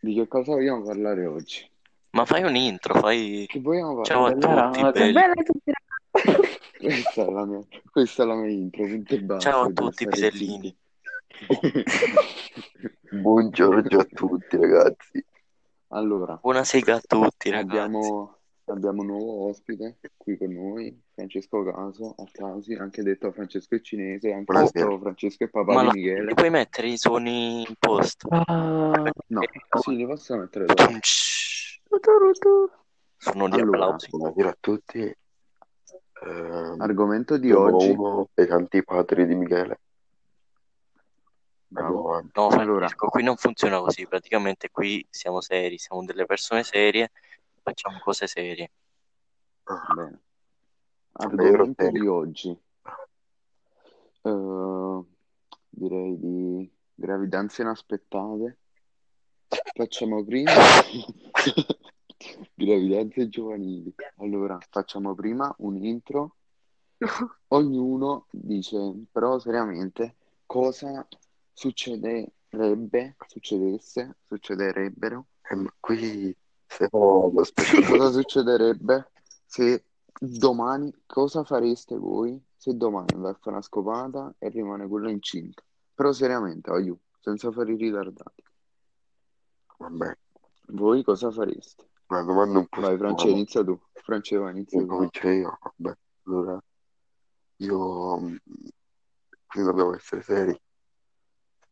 Di che cosa vogliamo parlare oggi? Ma fai un intro, fai... Che vogliamo Ciao a parlare? tutti, belli. Bella tutti ragazzi. Questa è la mia, questa è la mia intro, punto e basta. Ciao a devo tutti, stare pisellini. Buongiorno a tutti ragazzi. Allora, Buonasera a tutti, ragazzi. abbiamo, abbiamo un nuovo ospite qui con noi, Francesco Caso, a Casi, anche detto Francesco è cinese, anche Buonasera. detto Francesco è papà Ma di Michele. li puoi mettere i suoni in posto? Ah, No, sì, li posso mettere dopo. Sono di Allora, applausi. Buonasera a tutti. Ehm, Argomento di oggi. uno dei tanti padri di Michele. Bravo. No, Allora. Qui non funziona così. Praticamente qui siamo seri, siamo delle persone serie, facciamo cose serie. Ah, Bene. Argomento di oggi. Eh, direi di gravidanze inaspettate. Facciamo prima gravidanze giovanili. Allora, facciamo prima un intro. Ognuno dice, però seriamente, cosa succederebbe, succedesse, succederebbero Eh, ma qui stiamo aspettando. Cosa succederebbe se domani, cosa fareste voi se domani vai a fare una scopata e rimane quella incinta? Però seriamente, aiuto, senza fare i ritardati. Vabbè, Voi cosa fareste? una domanda un po' Vai, France, strana. inizia tu. France, vai, inizia tu. Incomincio io. Vabbè, allora io mm, qui dobbiamo essere seri.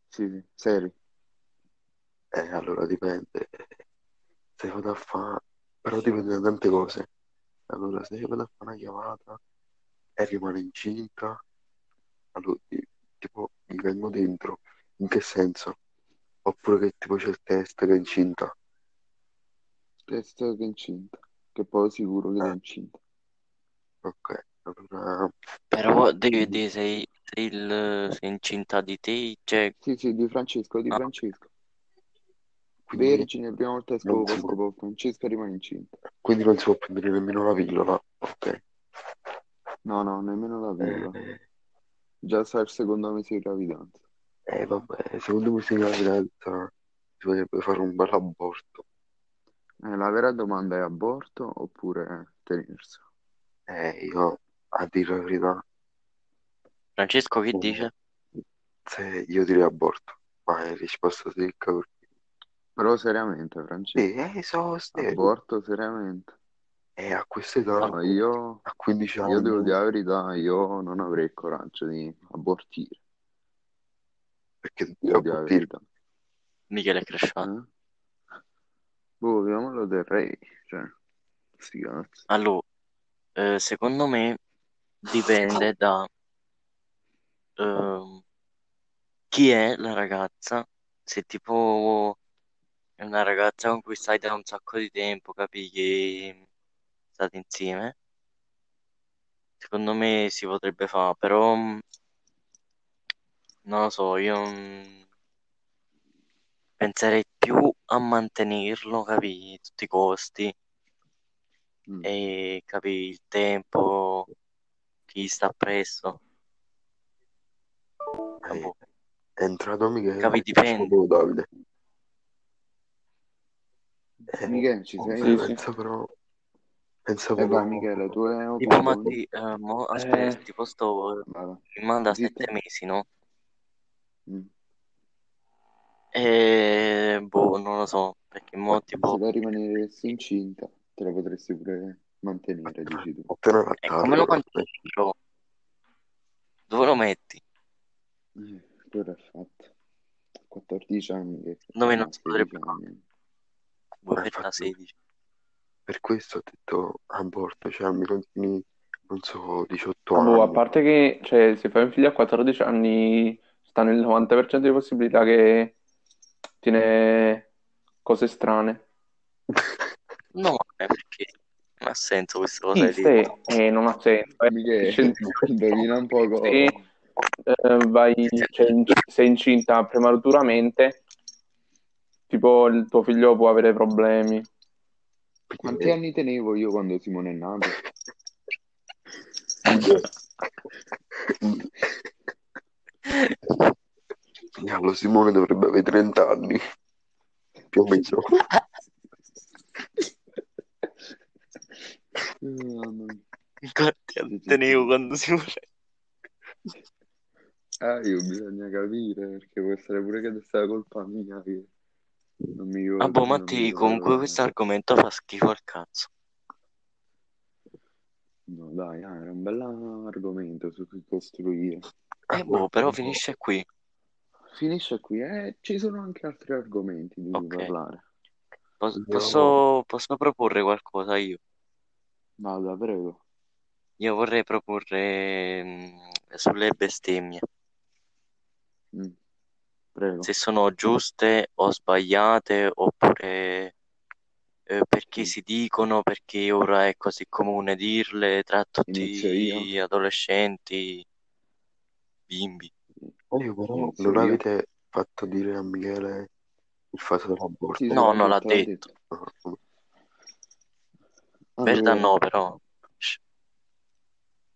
Sì, sì, seri. Eh, allora dipende. Se vado a fare, però dipende da tante cose. Allora, se vado a fare una chiamata e rimane incinta, allora, ti- tipo, mi vengo dentro. In che senso? Oppure che tipo c'è il test che è incinta. Test che è incinta. Che poi sicuro che è Eh. incinta. Ok, allora, Però devi dire sei, sei, il, sei incinta di te, cioè, Sì, sì, di Francesco, di Ah. Francesco. Quindi, Vergine, prima volta che scopo, si scopo, Francesca rimane incinta. quindi non si può prendere nemmeno la pillola. Ok. No, no, nemmeno la pillola. Eh, Già sa il secondo mese di gravidanza. eh, vabbè, secondo me si gravidanza si potrebbe fare un bel aborto. Eh, la vera domanda è aborto oppure tenerselo? Eh, io, a dire la verità, Francesco che Oh. dice? se io direi aborto, ma è risposta secca perché... Però seriamente, Francesco, Sì, eh, so aborto seriamente. E a questa età, No, io, a 15 io devo anni, dire la verità, io non avrei il coraggio di abortire. perché Devo dire la abortire. verità. Michele è cresciuto. Eh? Boh, io me lo terrei, cioè, sti cazzi. Allora, eh, secondo me dipende da ehm, chi è la ragazza. Se tipo è una ragazza con cui stai da un sacco di tempo, capi che state insieme, secondo me si potrebbe fare, però mh, non lo so, io mh, penserei più a mantenerlo, capi, a tutti i costi Mm. e capi il tempo, chi sta appresso. Ah, Eh, è entrato Michele, Capi, dipende. Davide. Eh, Michele, ci sei? Sì, sì. pensa però, pensa E vai, però, Michele, tu hai Tipo, opinioni? Matti, eh, mo, aspetta, Eh. tipo sto Vada. mi manda Zitto. sette mesi, no? Mm. E boh, non lo so, perché mo Se tipo, da rimaneresti incinta, te la potresti pure mantenere, dici tu. appena e lattato, come lo però, mantieni, però? Dove lo metti? Eh, quello è fatto. 14 anni che... Dove non no, si potrebbe 16 anni. Da infatti. 16? per questo ho detto aborto, cioè almeno fini, non so, 18 Ah, boh, a anni. parte che, cioè, se fai un figlio a 14 anni, sta nel 90% di possibilità che tiene cose strane. No, perché non ha senso questa cosa Sì, se eh, non ha senso. eh. Michele, indovina un poco... Se eh, vai, cioè, sei incinta prematuramente, tipo il tuo figlio può avere problemi. Quanti anni tenevo io quando Simone è nato? Diavolo, Simone dovrebbe avere 30 anni. più o meno. Mia. Infatti Antonio quando si vuole. Ah, io bisogna capire perché può essere pure che è stata colpa mia che non mi ricordo. Ah, boh, Matti, ricordo comunque questo argomento fa schifo al cazzo. No, dai, ah, era un bel argomento su cui costruire. Eh, boh, però finisce qui. Finisce qui, eh, ci sono anche altri argomenti di cui Ok. parlare. Pos- posso, posso proporre qualcosa io? Vada, prego. Io vorrei proporre mm, sulle bestemmie, Mm, Prego. se sono giuste o sbagliate, oppure eh, perché si dicono, perché ora è così comune dirle tra tutti gli adolescenti, bimbi. Eh, io però non io? avete fatto dire a Michele il fatto dell'aborto. No, non l'ha detto, detto. detto. Verda no, però. Shh.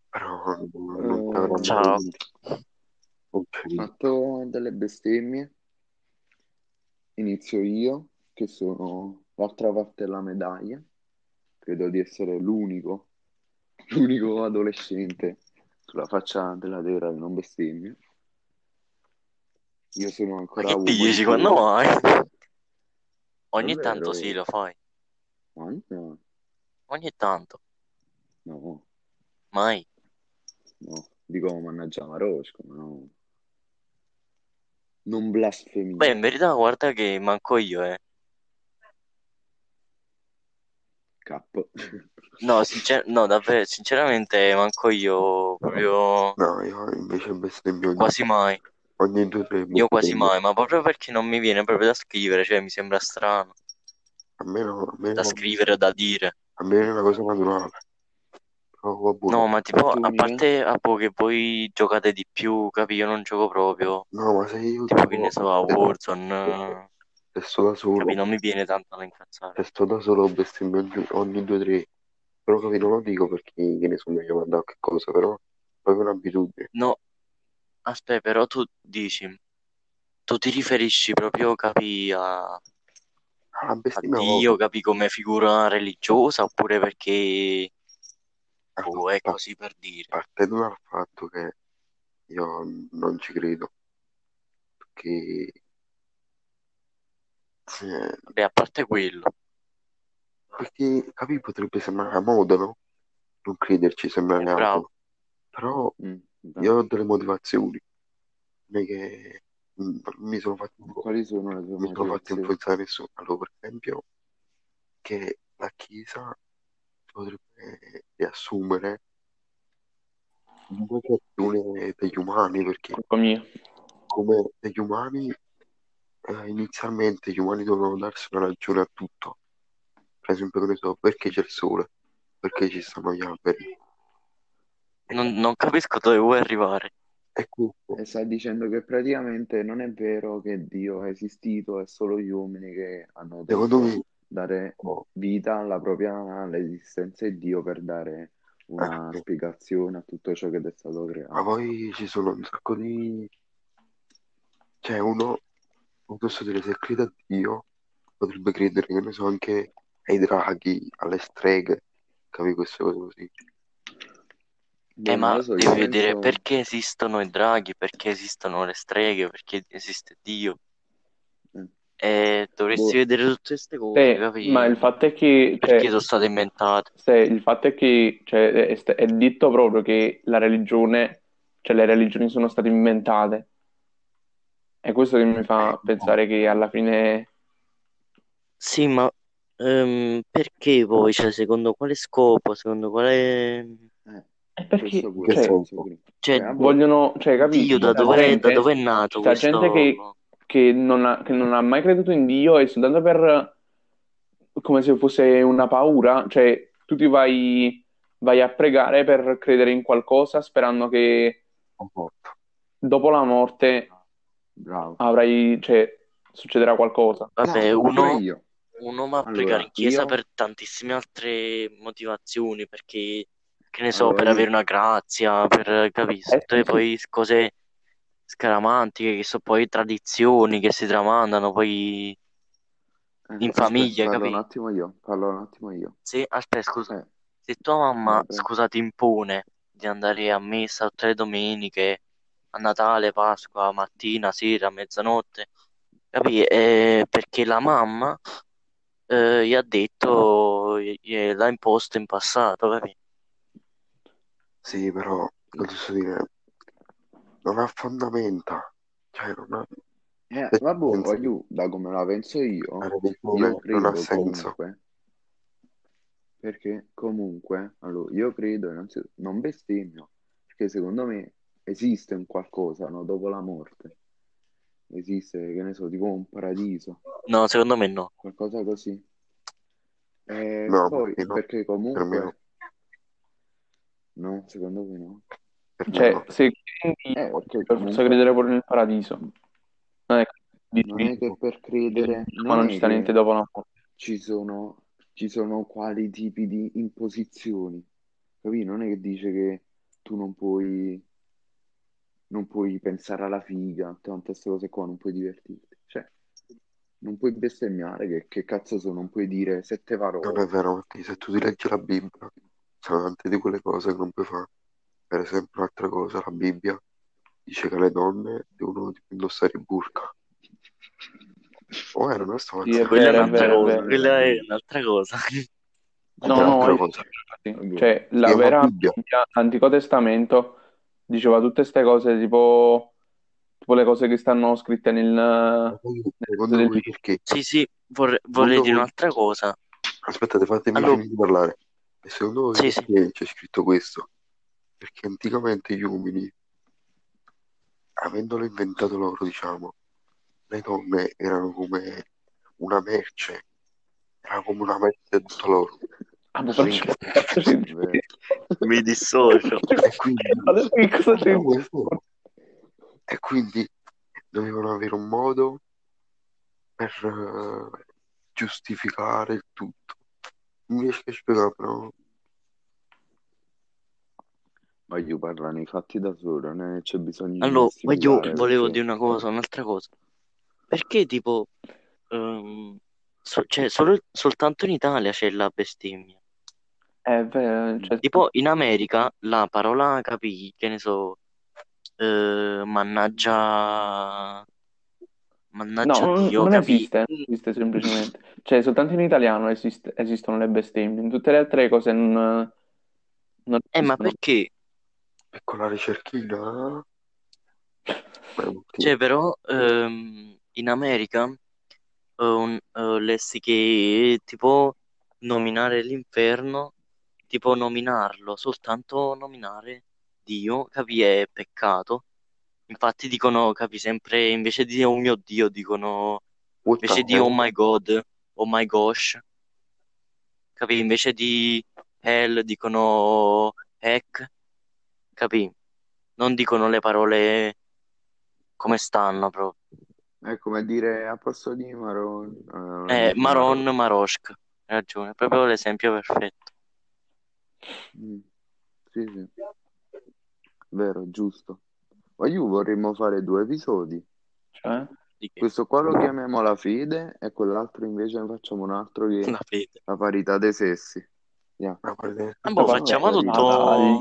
Però non, non Eh, Ciao. capito. C'è fatto delle bestemmie, inizio io, che sono l'altra parte della medaglia. Credo di essere l'unico, l'unico adolescente sulla faccia della terra che non bestemmia. Io sono ancora uomo dici? Quando mai? Ogni Davvero? tanto sì, lo fai. Ma no, Ogni tanto. no, Mai. no. Dico mannaggia Marosco, ma no. Non blasfemia. Beh, in verità, guarda che manco io, eh. Cap. No, sincer- no, davvero, sinceramente, manco io proprio No, io invece bestemmio quasi mai. ogni due tre Io quasi mai, ma proprio perché non mi viene proprio da scrivere, cioè mi sembra strano A me, no, a me, da no, scrivere o da dire. a me è una cosa naturale. Però vabbè. No, ma tipo, a parte a po' che voi giocate di più, capi? Io non gioco proprio. No, ma se io Tipo, che ne so, a Warzone, se sto da capi? solo, Non mi viene tanto da incazzare. se sto da solo bestemmio ogni, ogni due o tre. Però capi, non lo dico perché che ne so, chiamando a che cosa, però è proprio un'abitudine. No, aspetta, però tu dici, tu ti riferisci proprio, capi, a, Ah, a Dio, proprio. capi, come figura religiosa, oppure perché, Ecco, è così per dire. partendo dal fatto che io non ci credo, perché eh, Vabbè, a parte quello. Perché, capi, potrebbe sembrare una moda, no? Non crederci sembra Eh, reato. bravo. Però Mm, io ho delle motivazioni. Non è che mm, mi sono fatto, Quali sono le tue mi sono fatto influenzare nessuno. Allora, per esempio, che la Chiesa potrebbe riassumere due creazioni degli umani, perché come degli umani, eh, inizialmente gli umani dovevano darsi una ragione a tutto. Per esempio, che ne so, perché c'è il sole, perché ci stanno gli alberi. Non, non capisco dove vuoi arrivare. E E stai dicendo che praticamente non è vero che Dio è esistito, è solo gli uomini che hanno secondo dovuto me, dare vita alla propria all'esistenza di Dio per dare una ecco. spiegazione a tutto ciò che è stato Ma creato. poi ci sono un sacco di... Cioè, uno, non posso dire, se crede a Dio, potrebbe credere, che ne so, anche ai draghi, alle streghe, capi queste cose così. Eh, ma so, devi vedere penso... perché esistono i draghi, perché esistono le streghe, perché esiste Dio. Eh, dovresti Boh, vedere tutte queste cose, Eh, ma il fatto è che, Perché cioè, sono state inventate. se il fatto è che, cioè, è, è detto proprio che la religione, cioè le religioni sono state inventate. È questo che mi fa Eh, pensare che alla fine, Sì, ma ehm, perché poi? Cioè, secondo quale scopo? Secondo quale... eh, è perché, cioè. Cioè, vogliono, cioè, capi, Dio da dove, da dove è nato ci sta gente che, questo... che non ha, che non ha mai creduto in Dio e soltanto per, come se fosse una paura, cioè, tu ti vai, vai a pregare per credere in qualcosa sperando che dopo la morte bravo. avrai, cioè, succederà qualcosa. Vabbè, No, uno, uno va a pregare Allora, in chiesa io... per tantissime altre motivazioni, perché, che ne so, Allora, per io... avere una grazia, per, capisci, Eh sì. poi cose scaramantiche, che sono poi tradizioni che si tramandano, poi in aspetta, famiglia, parlo un attimo io, parlo un attimo io. Se, aspetta, scusa, Eh, se tua mamma, vai. scusa, ti impone di andare a messa tutte le domeniche, a Natale, Pasqua, mattina, sera, mezzanotte, capì? Eh, perché la mamma eh, gli ha detto, gli- gliel'ha imposto in passato, capì? Sì, però, non so dire, non ha fondamenta. Cioè, non ha... Eh, vabbè, voglio, da come la penso io, io non ha credo senso. comunque, perché comunque, allora, io credo, non bestemmio, perché secondo me esiste un qualcosa, no, dopo la morte. Esiste, che ne so, tipo un paradiso, No, secondo me no. qualcosa così. E No, poi, perché no? perché Per comunque, no, secondo me no. Cioè, no. se credi, Eh, perché per forza credere pure nel paradiso. Non è che non è che per credere, ma non ci sta niente dopo la morte. ci sono, ci sono quali tipi di imposizioni, capì? Non è che dice che tu non puoi, non puoi pensare alla figa, tante queste cose qua, non puoi divertirti. Cioè, non puoi bestemmiare, che, che cazzo sono, non puoi dire sette Non è parole. vero, se tu ti leggi la Bibbia, sono tante di quelle cose che non puoi fare. Per esempio, un'altra cosa, la Bibbia dice che le donne devono indossare il burka. Oh, eh, non è sto Sì, Quella è un'altra cosa, quella è un'altra cosa. No, no, è cosa. sì. Cioè, la chiama vera Bibbia. Bibbia, l'Antico Testamento diceva tutte queste cose, tipo, tipo le cose che stanno scritte nel, nel del perché? Sì, sì, vorrei, vorrei dire voi... un'altra cosa. Aspettate, fatemi Allora, parlare. E secondo voi sì, sì. c'è scritto questo? Perché anticamente gli uomini, avendolo inventato loro, diciamo, le donne erano come una merce, erano come una merce tutta loro. Ah, vero. Mi dissocio. E quindi... E quindi dovevano avere un modo per eh, giustificare il tutto. Non riesco a spiegare, però Voglio parlare i fatti da solo, non è c'è bisogno di Allora, voglio, dissimulare, volevo perché... dire una cosa, un'altra cosa. Perché tipo, ehm, so- cioè, solo- soltanto in Italia c'è la bestemmia. È vero, cioè, Tipo in America la parola capì, che ne so, eh, mannaggia, No, mannaggia non, Dio, non capì? esiste, non esiste semplicemente. Cioè, soltanto in italiano esiste- esistono le bestemmie, in tutte le altre cose non, non Eh, ma esistono. perché? E con la ricerchina... Cioè, però, ehm, in America eh, un- eh, lessi che tipo nominare l'inferno, tipo nominarlo, soltanto nominare Dio, capì, è peccato. Infatti dicono, capi, sempre invece di oh mio Dio, dicono what invece di oh hell? my God, oh my gosh, capi, invece di hell dicono heck, capi? Non dicono le parole come stanno proprio. È come dire a posto di Maron, eh, Eh, Maron. Maroshk, hai ragione, è proprio l'esempio perfetto. Mm, Sì, sì, vero, giusto. Ma io vorremmo fare due episodi. Cioè? Questo qua lo chiamiamo la fede e quell'altro invece ne facciamo un altro che è La fede. la parità dei sessi. Yeah. Ma guarda, Ah, boh, Facciamo tutto...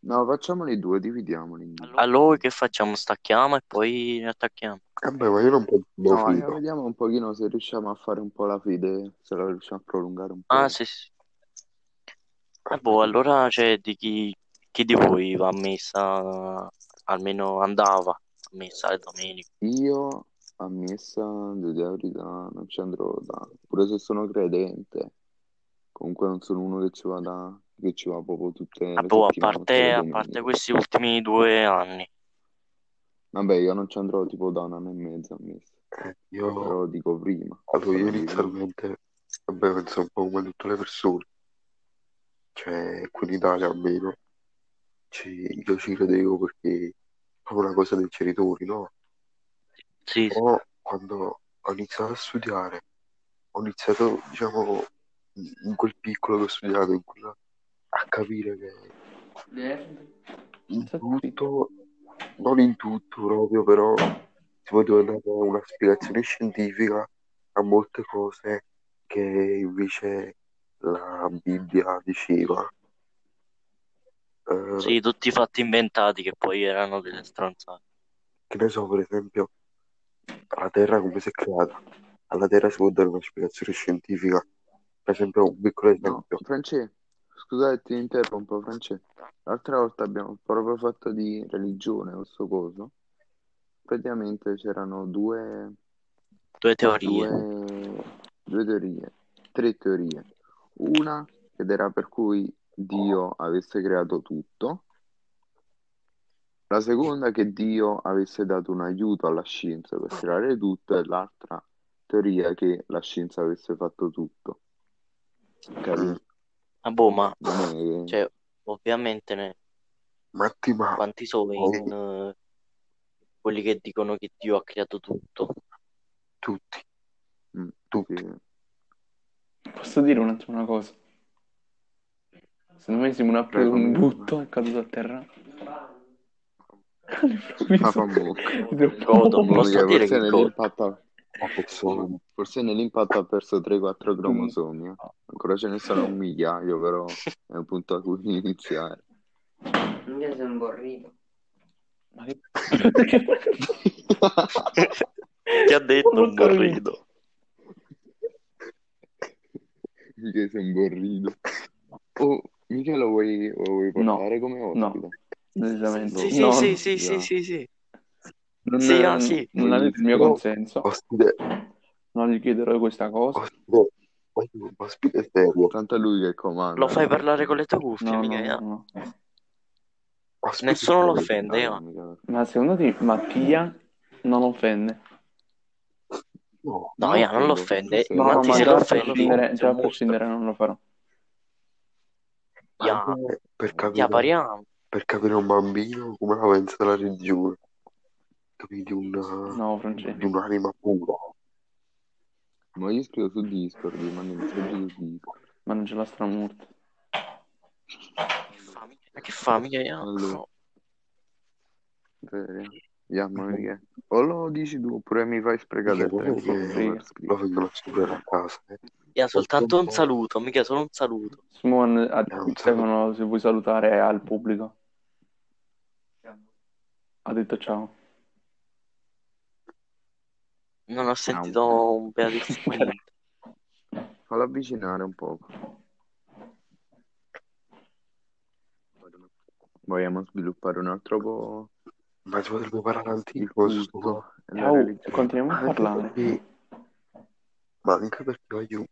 No, facciamoli due, dividiamoli in due. Allora che facciamo? Stacchiamo e poi attacchiamo. vabbè, ma io non posso No, eh, vediamo un pochino se riusciamo a fare un po' la fede, se la riusciamo a prolungare un po'. Ah, sì, sì. Eh, boh, allora c'è di chi, chi di voi va a messa, almeno andava a messa le domeniche. Io a messa, devo dire la verità, non ci andrò da... Pure se sono credente, comunque non sono uno che ci va da... che ci va proprio tutte Ah, le boh, a parte, a parte questi ultimi due anni. Vabbè, io non ci andrò tipo da un anno e mezzo a messa, Eh, io, però dico prima. allora, io inizialmente, vabbè, penso un po' come tutte le persone, cioè qui in Italia almeno, ci- io ci credevo perché è proprio una cosa dei genitori, no? Sì, sì. Però quando ho iniziato a studiare, ho iniziato, diciamo, in in quel piccolo che ho studiato, in quella- a capire che in tutto, non in tutto proprio, però si poteva dare una spiegazione scientifica a molte cose che invece la Bibbia diceva. Eh, Sì, tutti i fatti inventati che poi erano delle stronzate. che ne so, per esempio, la Terra come si è creata? Alla Terra si può dare una spiegazione scientifica. Per esempio, un piccolo No, esempio. France, scusate, ti interrompo, France. L'altra volta abbiamo proprio fatto di religione questo coso. Praticamente c'erano due, Due teorie. due, due teorie, tre teorie. Una ed era per cui Dio avesse creato tutto. La seconda che Dio avesse dato un aiuto alla scienza per creare tutto e l'altra teoria che la scienza avesse fatto tutto. Capito? Ah, boh, ma è... cioè, ovviamente ne- Matti, ma quanti sono in, eh, quelli che dicono che Dio ha creato tutto? tutti, Mm, tutti. Posso dire un attimo una cosa? Secondo me Simone ha preso Prego, un butto, è caduto a terra. Ah. Godo, posso dire che forse nell'impatto ha perso 3-4 cromosomi. eh. Ancora ce ne sono un migliaio, però è un punto a cui iniziare. Io sono borrito. Ma che... Ti ha detto un borrido. Michele sei un borrido. Oh, Michele lo vuoi, lo vuoi No, portare come ospite? Decisamente. Sì, sì, No, sì, no. sì, sì, sì, sì. Non, Sì, ah, sì. non avete il mio No. consenso. ospite, Non gli chiederò questa cosa. ospite, ospite serio, Tanto è lui che comanda. Lo fai parlare con le tue cuffie, No, mica, no, no, no. ospite Nessuno lo offende, mica. Ma secondo te Mattia non offende? No, No, Non io non l'offende. sì, No, Ma no, se l'offendi, prescindere, già a prescindere non lo farò. Ya, anche per capire, pariamo. per capire un bambino come la pensa della religione, di, un, No, di un'anima pura. Ma io scrivo su Discord, gli mando messaggi su Discord. Ma non ce l'ha mica? Ma che fa, mica? Ya? Allora. Ya, ma che- O lo dici tu oppure mi fai sprecare è tempo lo vengono a scoprire a casa, eh. Soltanto un saluto, mica solo un saluto. Simone, a un Stefano, se vuoi salutare al pubblico. Ha detto ciao. Non ho sentito un beatissimo niente. Fallo avvicinare un poco. Vogliamo sviluppare un altro po' Ma si potrebbe parlare anticipo su sto religione. continuiamo a Anche parlare. perché, ma anche perché voglio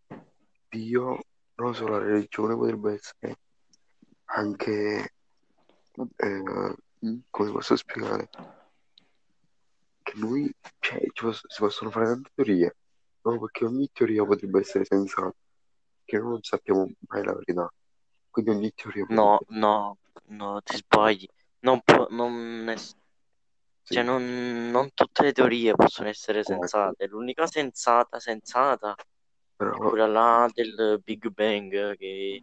Dio, non so, la religione potrebbe essere anche, eh, come posso spiegare, che noi, cioè, ci poss- si possono fare tante teorie, no? Perché ogni teoria potrebbe essere sensata, che noi non sappiamo mai la verità, quindi ogni teoria No, potrebbe, no, no, ti sbagli. Non può, non è- sì, cioè, non, non tutte le teorie possono essere ecco, sensate. L'unica sensata, sensata, è però, quella là del Big Bang, che,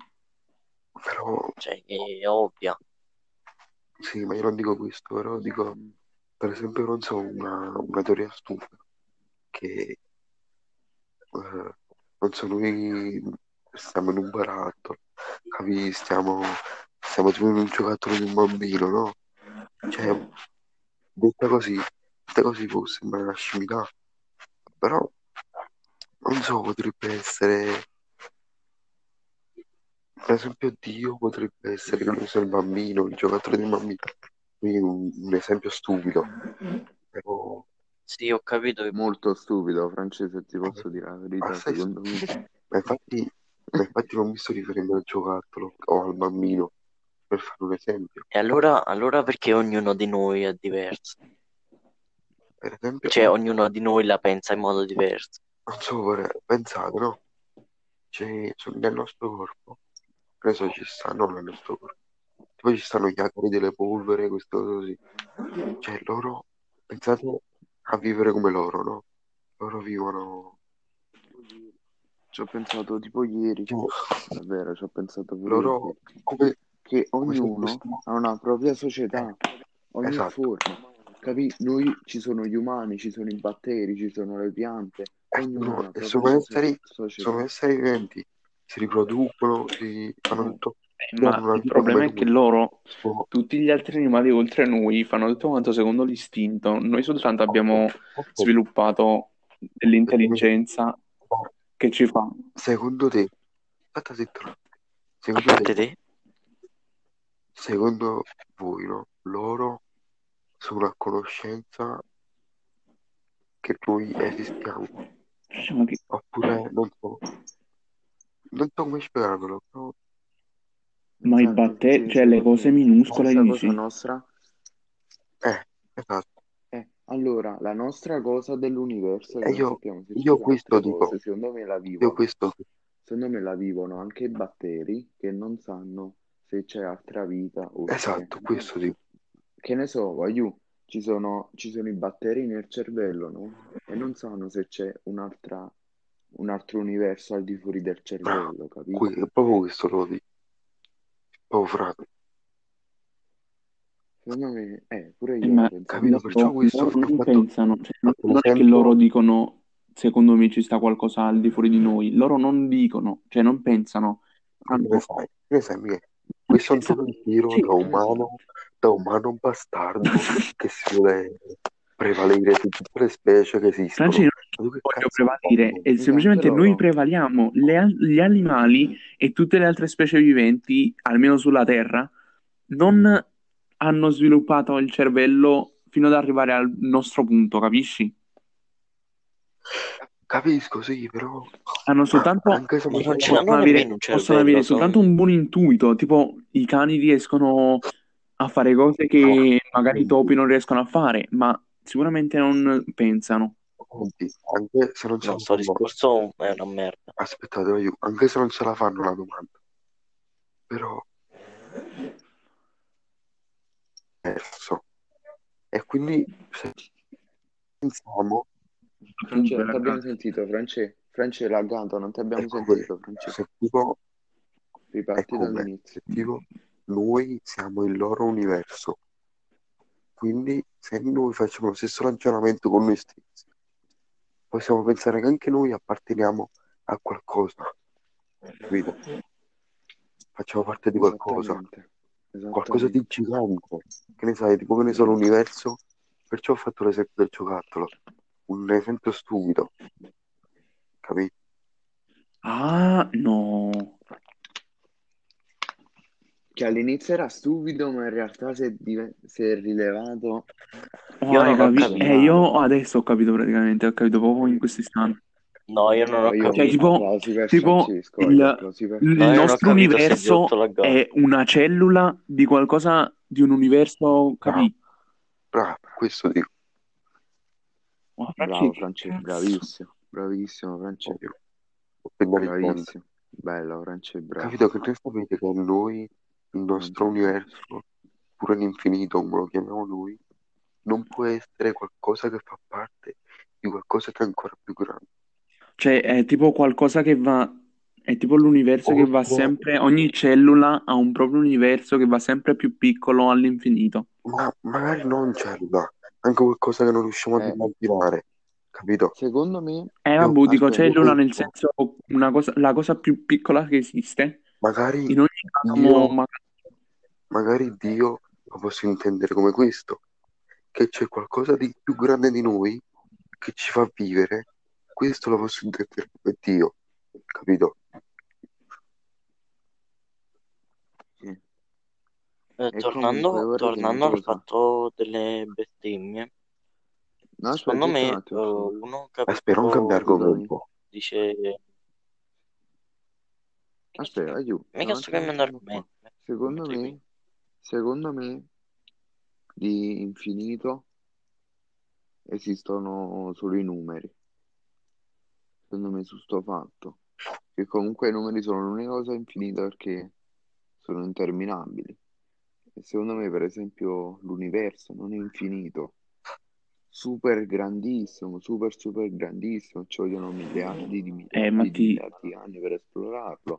però, cioè, che è ovvia. sì, ma io non dico questo, però dico. Per esempio, non so, una, una teoria stupida, che eh, non so, noi stiamo in un barattolo, capi? Stiamo, stiamo tipo in un giocattolo di un bambino, no? Cioè, detta così, detta così può sembrare una scimità, però, non so, potrebbe essere, per esempio, Dio potrebbe essere, non so, il bambino, il giocattolo di bambino, quindi un, un esempio stupido, però, Sì, ho capito Molto stupido, Francesco, ti posso dire la verità, assai secondo me. stupido. Ma infatti, ma infatti non mi sto riferendo al giocattolo o al bambino, per fare un esempio. E allora, allora perché ognuno di noi è diverso? Per esempio, Cioè, ognuno di noi la pensa in modo diverso. non so, pensate, no? C'è nel nostro corpo, che ne so, ci stanno nel nostro corpo. Poi ci stanno gli acari delle polvere, queste cose così. Cioè, loro, pensate a vivere come loro, no? Loro vivono, Ci ho pensato tipo ieri, tipo, è vero, ci ho pensato pure loro, come, che ognuno fossimo... ha una propria società, Eh, ogni esatto, forma, capì? Noi ci sono gli umani, ci sono i batteri, ci sono le piante, ognuno ha sono, esseri, sono esseri viventi, si riproducono, si fanno No. tutto. Eh, ma il problema è che loro, tutti gli altri animali oltre noi, fanno tutto quanto secondo l'istinto. Noi soltanto abbiamo sviluppato dell'intelligenza che ci fa. secondo te, aspetta attimo. secondo te, Te? secondo voi, no? Loro sono a conoscenza che noi esistiamo? Diciamo che Oppure non so, non so come spiegarvelo, però Ma i Esatto, batteri, cioè le secondo cose minuscole dici? cosa nostra eh, esatto. Eh, allora, la nostra cosa dell'universo che E non io, sappiamo se ci io sono questo altre dico, cose, secondo me la io vivono. questo, Secondo me la vivono anche i batteri che non sanno se c'è altra vita oltre. esatto, questo dico. Che ne so, voglio, ci sono, ci sono i batteri nel cervello, no? E non sanno se c'è un'altra, un altro universo al di fuori del cervello, capito? Que- proprio questo lo dico, proprio frate. Secondo me, eh, pure Eh, io ma la penso Capito? Perciò loro, questo non fatto, pensano, cioè, non non è che loro dicono secondo me ci sta qualcosa al di fuori di noi, loro non dicono, cioè non pensano, sai, che ne sai, Michele? Questo è un pensiero sì, da umano, da umano bastardo che si vuole prevalere su tutte le specie che esistono. Francesco, che voglio prevalere, e semplicemente Esatto, noi prevaliamo le gli animali e tutte le altre specie viventi, almeno sulla Terra, non hanno sviluppato il cervello fino ad arrivare al nostro punto, capisci? Capisco, sì, però Hanno soltanto, anche se non possono avere, possono avere soltanto un buon intuito, tipo i cani riescono a fare cose che magari i topi non riescono a fare, ma sicuramente non pensano. anche se non ce No, la fanno, discorso è una merda. aspettate, anche se non ce la fanno la domanda, però è diverso. E quindi se pensiamo, France, non ti abbiamo sentito, France, France laggato, non ti abbiamo ecco, sentito, France. se tipo, Riparti come dall'inizio. se tipo noi siamo il loro universo, quindi se noi facciamo lo stesso ragionamento con noi stessi, possiamo pensare che anche noi apparteniamo a qualcosa, capito? Facciamo parte di qualcosa, Esattamente, qualcosa di gigante, che ne sai, tipo che ne so, l'universo, perciò ho fatto l'esempio del giocattolo, un esempio stupido, capito? ah, no. Che all'inizio era stupido, ma in realtà si è, diven- si è rilevato Oh, Io ho capi- capito. eh, io adesso ho capito praticamente, ho capito proprio in questo istante. No, io non ho Oh, io Cioè, capito. tipo, tipo Francesco, il, il No, nostro capito universo è una cellula di qualcosa, di un universo, Bravo, capì? bravo, questo dico, Oh, Bravo Francesco, bravissimo, bravissimo France, ovvio, ho appena risposto. bravissimo. Bello France, bravo. Capito che ne sapete che noi, il nostro so. universo, pure l'infinito, come lo chiamiamo noi, non può essere qualcosa che fa parte di qualcosa che è ancora più grande. Cioè, è tipo qualcosa che va, è tipo l'universo che va Oppure, sempre, ogni cellula ha un proprio universo che va sempre più piccolo all'infinito. ma magari non cellula, anche qualcosa che non riusciamo ad Eh, immaginare, capito? secondo me, Eh, vabbè, dico cellula nel senso una cosa, la cosa più piccola che esiste. magari In ogni atomo, io, ma- magari Dio lo posso intendere come questo, che c'è qualcosa di più grande di noi che ci fa vivere, questo lo posso intendere come Dio, capito? sì. Eh, E tornando, tornando al fatto delle bestemmie, No, secondo aspetta, me un eh, uno Aspetta, non cambia capito, Scusami. argomento. dice... Aspetta, aiuto, mica sto cambiando argomento. eh, Secondo me, secondo me, di infinito esistono solo i numeri. Secondo me su sto fatto. Che comunque i numeri sono l'unica cosa infinita perché sono interminabili. E secondo me, per esempio, l'universo non è infinito. Super grandissimo, super super grandissimo. Ci vogliono miliardi di eh, miliardi di Matti, miliardi di anni per esplorarlo.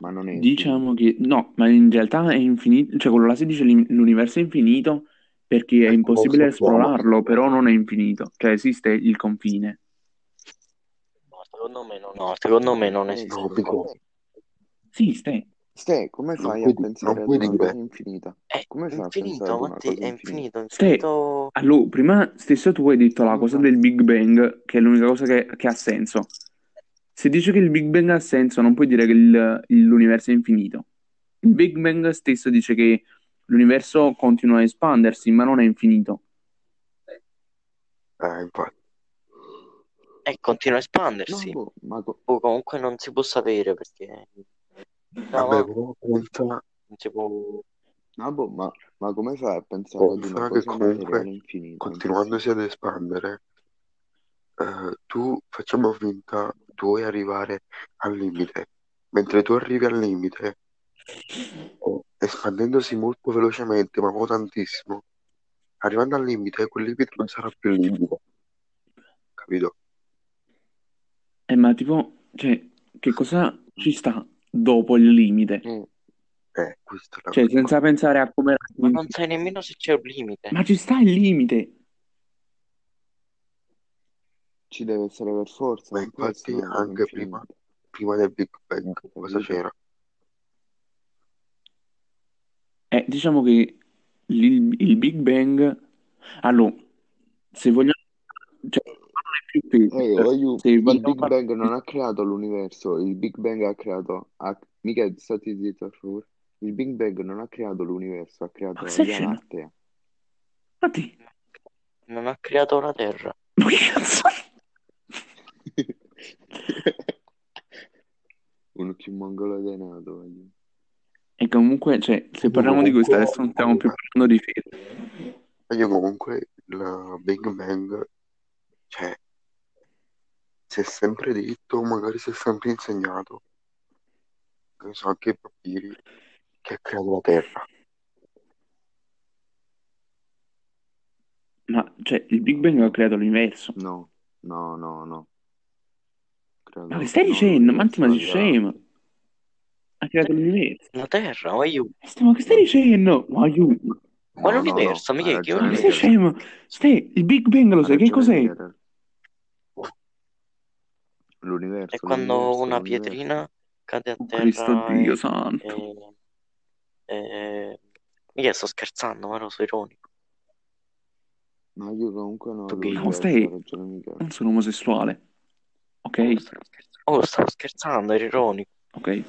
Ma non è infinito. diciamo che no, ma in realtà è infinito, cioè quello là si dice l'in- l'universo è infinito perché è Ecco, impossibile sappiamo. esplorarlo, però non è infinito, cioè esiste il confine. secondo me non, no, secondo me non Eh, esiste. No, Pico, Sì, Ste. Ste, come non fai a puoi, di- pensare non ad puoi una dire, cosa infinita? È Come fai a pensare infinito, ad una Matti, cosa è infinita? infinito, Ste, infinito. allora, prima stesso tu hai detto la cosa del Big Bang, che è l'unica cosa che, che ha senso. Se dici che il Big Bang ha senso, non puoi dire che il- l'universo è infinito. Il Big Bang stesso dice che l'universo continua a espandersi, ma non è infinito. eh, infatti, E continua a No, espandersi. boh, ma co- O comunque non si può sapere perché... No, vabbè, no, però pensa, non si può... no, boh, ma, ma come fai a pensare ad una pensa che cosa materiale comunque, infinita? continuandosi ad espandere, eh, tu facciamo finta tu vuoi arrivare al limite, mentre tu arrivi al limite, oh, espandendosi molto velocemente, ma non tantissimo, arrivando al limite, quel limite non sarà più limite, capito? Eh, ma tipo, cioè, che cosa ci sta dopo il limite? Eh, Eh, Cioè, cosa. senza pensare a come... Ma non sai nemmeno se c'è un limite. Ma ci sta il limite. Ci deve essere per forza, Ma infatti anche prima, prima del Big Bang, cosa c'era? Eh, diciamo che il, il Big Bang... Allora, se vogliamo... Cioè, non è più peso. Ehi, voglio- Se il Big parlare- Bang non ha creato l'universo, il Big Bang ha creato... Ha... Mica stati zitto, per favore. Il Big Bang non ha creato l'universo, ha creato la Via? Lattea. Infatti, Non ha creato la Terra. ma che cazzo? Uno più mongolo è nato. voglio. E comunque, cioè, se parliamo di questo, adesso non stiamo più parlando di fede. Ma io comunque il Big Bang, cioè, si è sempre detto, magari si è sempre insegnato, che ne so, anche i papiri, che ha creato la Terra. Ma, cioè, il Big Bang ha creato l'universo. No, no, no, no. Ma che stai dicendo? Ma ti ma sei l'universo ha scemo? Ha creato l'universo. La Terra, ma io... Eh, ste- Ma che stai dicendo? Ma io... Ma No, no, l'universo, no, mica hai che ragione, Ma che stai scemo? Stai, il Big Bang lo Ha sai che cos'è? Miguel. L'universo, è quando l'universo, una l'universo. pietrina cade a Oh, terra Cristo Dio e... santo. e, e... Mica sto scherzando, ma lo so ironico. Ma io comunque no, Tu gay. No, l'universo, stai- ha ragione Michele. Non sono omosessuale. Ok? oh, stavo scherzando, era ironico. Ok.